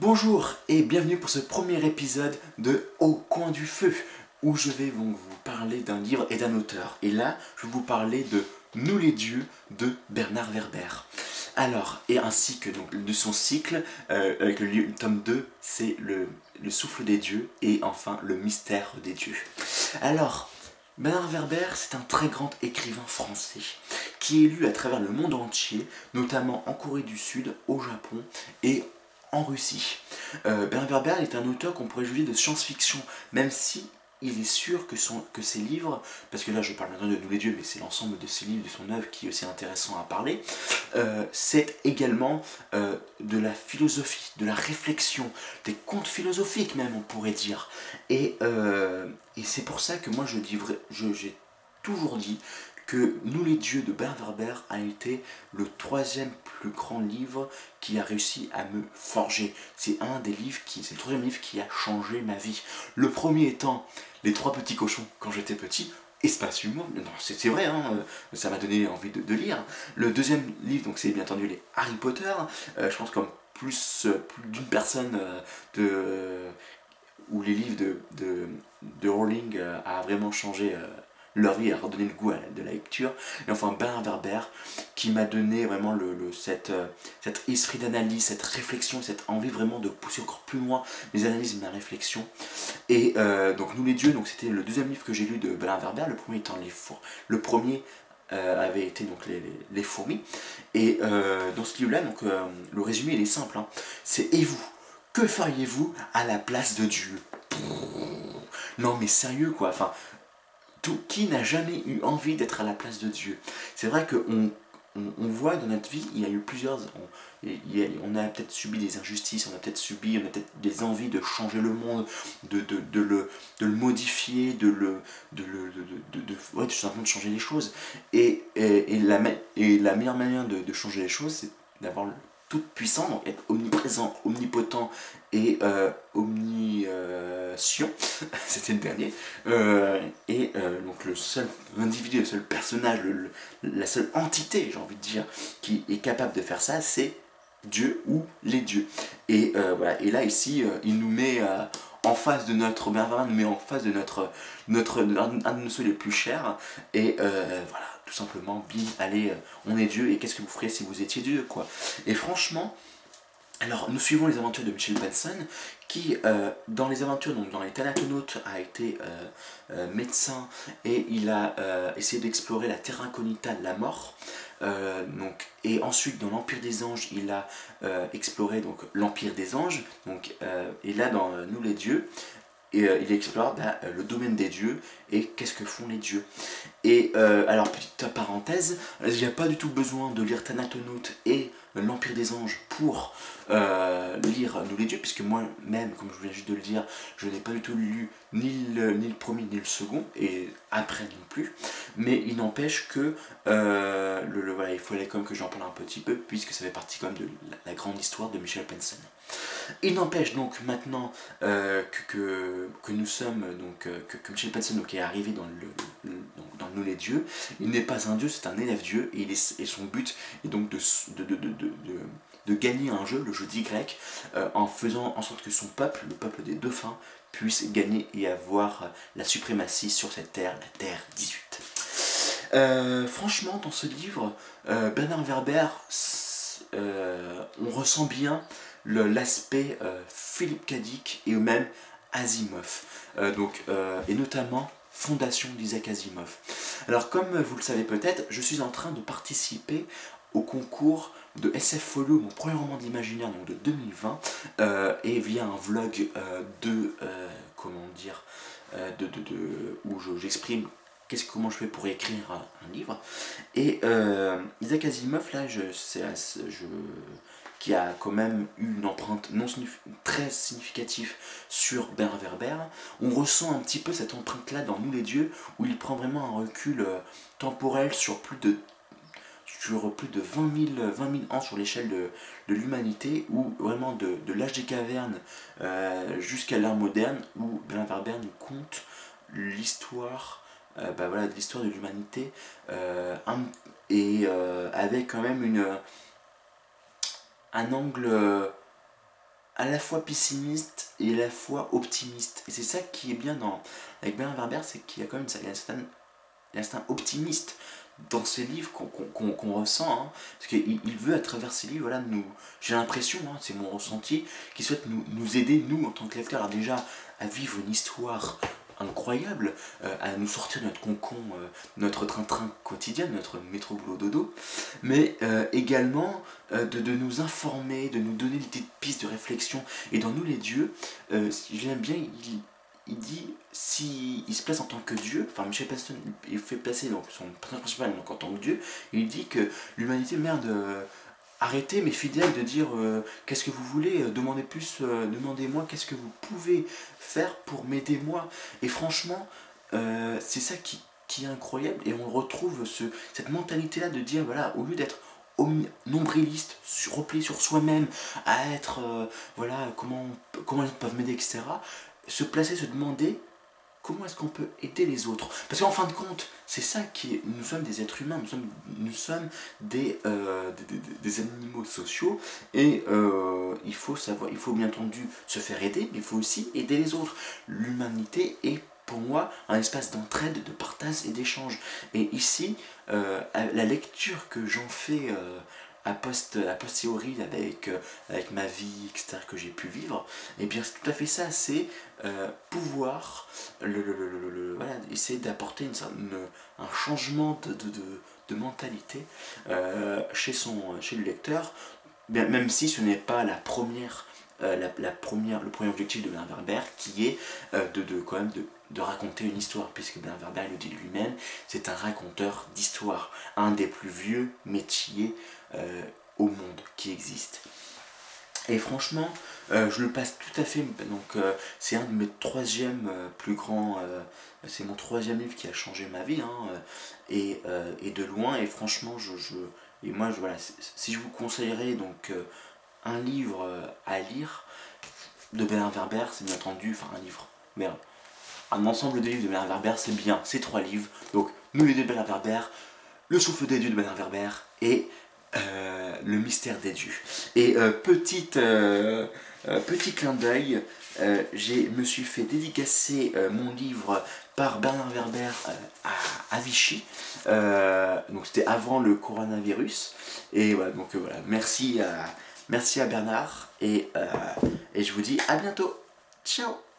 Bonjour et bienvenue pour ce premier épisode de Au coin du feu où je vais donc vous parler d'un livre et d'un auteur. Et là, je vais vous parler de Nous les dieux de Bernard Werber. Alors, et ainsi que donc, de son cycle, euh, avec le, tome 2, c'est le, le souffle des dieux et enfin le mystère des dieux. Alors, Bernard Werber, c'est un très grand écrivain français qui est lu à travers le monde entier, notamment en Corée du Sud, au Japon et en Russie. Euh, Bernard Werber est un auteur qu'on pourrait juger de science-fiction, même si il est sûr que, son, que ses livres, parce que là je parle maintenant de Nous les dieux, mais c'est l'ensemble de ses livres, de son œuvre qui est aussi intéressant à parler, euh, c'est également euh, de la philosophie, de la réflexion, des contes philosophiques même on pourrait dire. Et, et c'est pour ça que moi je dis j'ai toujours dit que Nous les dieux de Bernard Werber a été le troisième plus grand livre qui a réussi à me forger. C'est un des livres qui, c'est le troisième livre qui a changé ma vie. Le premier étant Les trois petits cochons quand j'étais petit. Espace humour, c'est vrai, hein, euh, ça m'a donné envie de, lire. Le deuxième livre, donc c'est bien entendu les Harry Potter. Euh, je pense comme plus, euh, d'une personne de où les livres de, de, de Rowling a vraiment changé leur vie, a redonné le goût de la lecture. Et enfin Bernard Werber qui m'a donné vraiment le, le- euh, cet esprit d'analyse, cette réflexion, cette envie vraiment de pousser encore plus loin mes analyses, ma réflexion. Et euh, donc Nous les dieux, c'était le deuxième livre que j'ai lu de Bernard Werber, le premier étant Les Fours. Le premier euh, avait été donc les, les- les fourmis. Et dans ce livre-là, donc le résumé il est simple. hein. C'est et vous que feriez-vous à la place de Dieu? Non mais sérieux quoi, enfin, tout, qui n'a jamais eu envie d'être à la place de Dieu C'est vrai qu'on on, on voit dans notre vie, il y a eu plusieurs... On, a- peut-être subi des injustices, on a peut-être subi, on a peut-être des envies de changer le monde, de, de, de le, de le modifier, de le... De ouais, simplement de changer les choses. Et, et, et la, et la meilleure manière de, changer les choses, c'est d'avoir tout puissant, donc être omniprésent, omnipotent et euh, omniscient, c'était le dernier, Euh, et euh, donc le seul individu, le seul personnage, la seule entité, j'ai envie de dire, qui est capable de faire ça, c'est Dieu ou les dieux. Et euh, là ici, il nous met en face de notre nous met en face de notre, un de nos les plus chers, et voilà, tout simplement, bim, allez, euh, on est Dieu, et qu'est-ce que vous feriez si vous étiez Dieu, quoi. Et franchement, alors, nous suivons les aventures de Michel Benson, qui, euh, dans les aventures, donc dans les Thanatonautes, a été euh, médecin et il a essayé d'explorer la terra incognita de la mort. Donc, et ensuite, dans l'Empire des Anges, il a exploré l'Empire des Anges. Donc, et là, dans Nous les dieux, et, euh, il explore bah, euh, le domaine des dieux et qu'est-ce que font les dieux. Et euh, alors, petite parenthèse, il n'y a pas du tout besoin de lire Thanatonautes et l'Empire des Anges pour lire Nous les dieux, puisque moi-même, comme je viens juste de le dire, je n'ai pas du tout lu ni le, ni le premier ni le second, et après non plus. Mais il n'empêche que le- il fallait quand même que j'en parle un petit peu, puisque ça fait partie quand même de la, grande histoire de Michel Penson. Il n'empêche donc maintenant euh, que, nous sommes, donc, euh, que, Michel Penson est arrivé dans, le, donc, dans Nous les il n'est pas un dieu, c'est un élève dieu, et, son but est donc de, gagner un jeu, le jeu d'Y, euh, en faisant en sorte que son peuple, le peuple des dauphins, puisse gagner et avoir la suprématie sur cette terre, la Terre 18. Euh, franchement, dans ce livre, euh, Bernard Werber, euh, on ressent bien l'aspect Philippe Cadic et même Asimov. Donc, et notamment Fondation d'Isaac Asimov. Alors, comme vous le savez peut-être, je suis en train de participer au concours de SF Folio, mon premier roman de l'imaginaire, de 2020, euh, et via un vlog de, comment dire, de, de, de- où je- j'exprime qu'est-ce comment je fais pour écrire un, un livre. Et euh, Isaac Asimov, là, je, assez- je, qui a quand même eu une empreinte non très significative sur Bernard Werber, on ressent un petit peu cette empreinte-là dans Nous les dieux, où il prend vraiment un recul euh, temporel sur plus de sur plus de 20 000, 20 000 ans sur l'échelle de, de l'humanité, où vraiment de, de l'âge des cavernes euh, jusqu'à l'ère moderne, où Bernard Werber nous conte l'histoire euh, bah voilà, de l'histoire de l'humanité, euh, et euh, avec quand même une, un angle euh, à la fois pessimiste et à la fois optimiste. Et c'est ça qui est bien dans, avec Bernard Werber, c'est qu'il y a quand même un certain, optimiste dans ses livres qu'on ressent, hein. parce qu'il il veut à travers ses livres, voilà, nous, j'ai l'impression, hein, c'est mon ressenti, qu'il souhaite nous, nous, aider, nous, en tant que lecteurs, déjà à vivre une histoire incroyable, euh, à nous sortir de notre concon, euh, notre train-train quotidien, notre métro boulot dodo, mais euh, également de, de, nous informer, de nous donner des pistes de réflexion. Et dans Nous les dieux, si j'aime bien, il, il dit, s'il il se place en tant que Dieu, enfin Michel Paston, il fait passer donc, son personnage principal en tant que Dieu, il dit que l'humanité, merde, arrêtez mes fidèles de dire euh, qu'est-ce que vous voulez, euh, demandez plus, demandez-moi qu'est-ce que vous pouvez faire pour m'aider moi. Et franchement, c'est ça qui, est incroyable, et on retrouve ce, cette mentalité-là de dire, voilà, au lieu d'être nombriliste, replié sur soi-même, à être, voilà, comment, comment ils peuvent m'aider, etc se placer, se demander comment est-ce qu'on peut aider les autres? Parce qu'en fin de compte, c'est ça qui est, nous sommes des êtres humains, nous sommes, euh, des, animaux sociaux, et euh, il faut savoir, il faut bien entendu se faire aider, mais il faut aussi aider les autres. L'humanité est pour moi un espace d'entraide, de partage et d'échange. Et ici, euh, la lecture que j'en fais a, post, a posteriori avec, euh, avec ma vie, etc., que j'ai pu vivre, et eh bien c'est tout à fait ça, c'est euh, pouvoir le, voilà, essayer d'apporter une, un changement de, de, de, mentalité euh, chez, son, chez le lecteur, même si ce n'est pas la première, la, première, le premier objectif de Werber, qui est de, de, quand même de de raconter une histoire, puisque Werber le dit lui-même, c'est un raconteur d'histoire, un des plus vieux métiers euh, au monde qui existe. Et franchement, euh, je le passe tout à fait. Donc, euh, c'est un de mes troisièmes plus grands. c'est mon troisième livre qui a changé ma vie, hein, et, de loin. Et franchement, je, et moi, je, si je vous conseillerais donc un livre à lire de Bernard Werber, c'est bien entendu, enfin un livre, merde, un ensemble de livres de Bernard Werber, c'est bien, ces trois livres. Donc, Nous les de Bernard Werber, Le souffle des dieux de Bernard Werber et euh, Le mystère des dieux. Et euh, petite, euh, petit clin d'œil, je me suis fait dédicacer mon livre par Bernard Werber à, Vichy. donc c'était avant le coronavirus. Et voilà, donc voilà, merci à, merci à Bernard et, et je vous dis à bientôt. Ciao